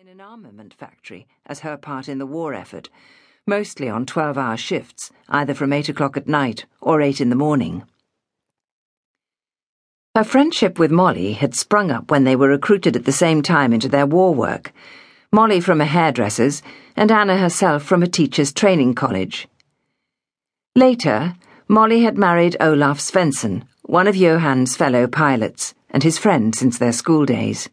in an armament factory as her part in the war effort, mostly on 12 hour shifts, either from 8 o'clock at night or 8 in the morning. Her friendship with Molly had sprung up when they were recruited at the same time into their war work. Molly from a hairdresser's, and Anna herself from a teacher's training college. Later, Molly had married Olaf Svensson, one of Johann's fellow pilots, and his friend since their school days.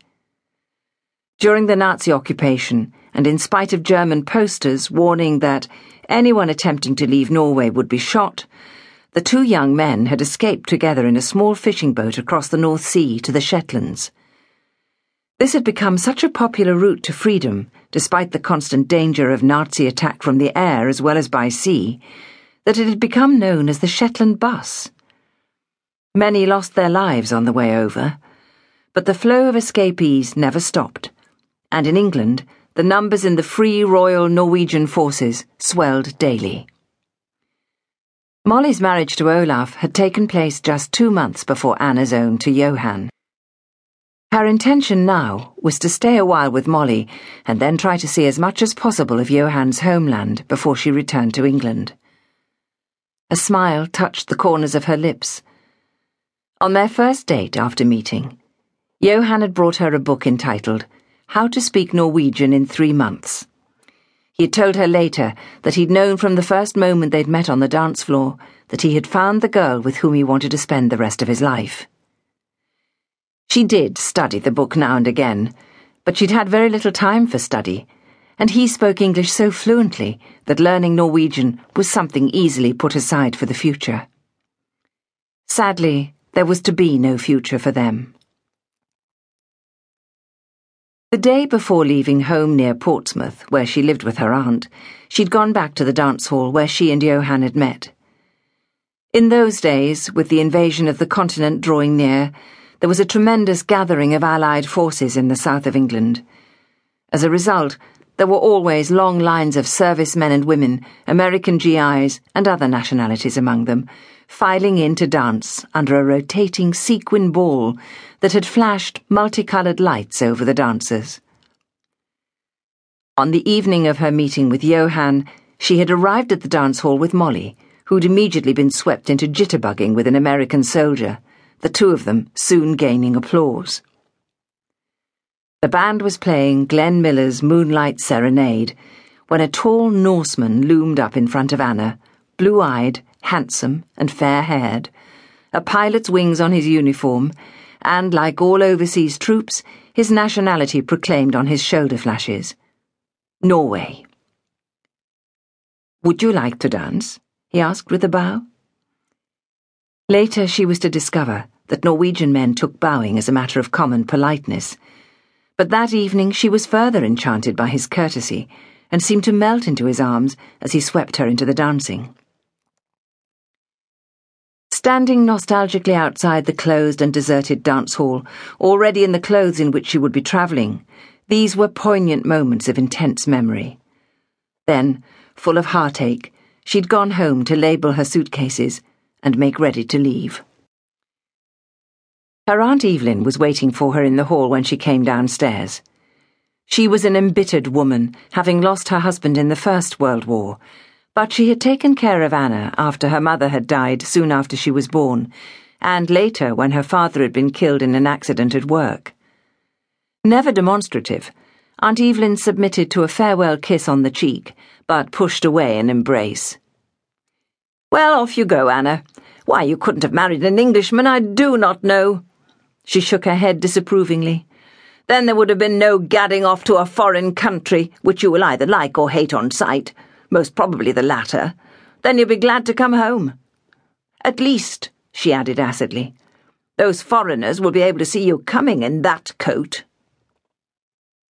During the Nazi occupation, and in spite of German posters warning that anyone attempting to leave Norway would be shot, the two young men had escaped together in a small fishing boat across the North Sea to the Shetlands. This had become such a popular route to freedom, despite the constant danger of Nazi attack from the air as well as by sea, that it had become known as the Shetland Bus. Many lost their lives on the way over, but the flow of escapees never stopped and in England, the numbers in the Free Royal Norwegian Forces swelled daily. Molly's marriage to Olaf had taken place just two months before Anna's own to Johann. Her intention now was to stay a while with Molly and then try to see as much as possible of Johann's homeland before she returned to England. A smile touched the corners of her lips. On their first date after meeting, Johann had brought her a book entitled how to Speak Norwegian in Three Months. He had told her later that he'd known from the first moment they'd met on the dance floor that he had found the girl with whom he wanted to spend the rest of his life. She did study the book now and again, but she'd had very little time for study, and he spoke English so fluently that learning Norwegian was something easily put aside for the future. Sadly, there was to be no future for them. The day before leaving home near Portsmouth, where she lived with her aunt, she'd gone back to the dance hall where she and Johann had met. In those days, with the invasion of the continent drawing near, there was a tremendous gathering of Allied forces in the south of England. As a result, there were always long lines of servicemen and women, American GIs, and other nationalities among them, filing in to dance under a rotating sequin ball that had flashed multicolored lights over the dancers. On the evening of her meeting with Johann, she had arrived at the dance hall with Molly, who'd immediately been swept into jitterbugging with an American soldier, the two of them soon gaining applause. The band was playing Glenn Miller's Moonlight Serenade when a tall Norseman loomed up in front of Anna, blue eyed handsome and fair haired, a pilot's wings on his uniform, and, like all overseas troops, his nationality proclaimed on his shoulder flashes Norway. Would you like to dance? he asked with a bow. Later, she was to discover that Norwegian men took bowing as a matter of common politeness. But that evening, she was further enchanted by his courtesy and seemed to melt into his arms as he swept her into the dancing. Standing nostalgically outside the closed and deserted dance hall, already in the clothes in which she would be travelling, these were poignant moments of intense memory. Then, full of heartache, she'd gone home to label her suitcases and make ready to leave. Her Aunt Evelyn was waiting for her in the hall when she came downstairs. She was an embittered woman, having lost her husband in the First World War but she had taken care of Anna after her mother had died soon after she was born, and later when her father had been killed in an accident at work. Never demonstrative, Aunt Evelyn submitted to a farewell kiss on the cheek, but pushed away an embrace. Well, off you go, Anna. Why you couldn't have married an Englishman, I do not know. She shook her head disapprovingly. Then there would have been no gadding off to a foreign country, which you will either like or hate on sight most probably the latter, then you'll be glad to come home. At least, she added acidly, those foreigners will be able to see you coming in that coat.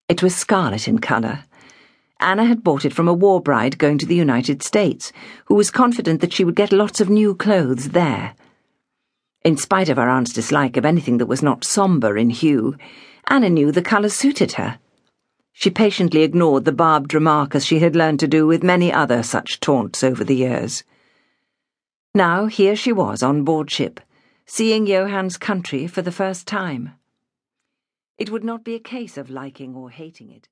It was scarlet in colour. Anna had bought it from a war bride going to the United States, who was confident that she would get lots of new clothes there. In spite of her aunt's dislike of anything that was not sombre in hue, Anna knew the colour suited her. She patiently ignored the barbed remark as she had learned to do with many other such taunts over the years. Now here she was on board ship, seeing Johann's country for the first time. It would not be a case of liking or hating it.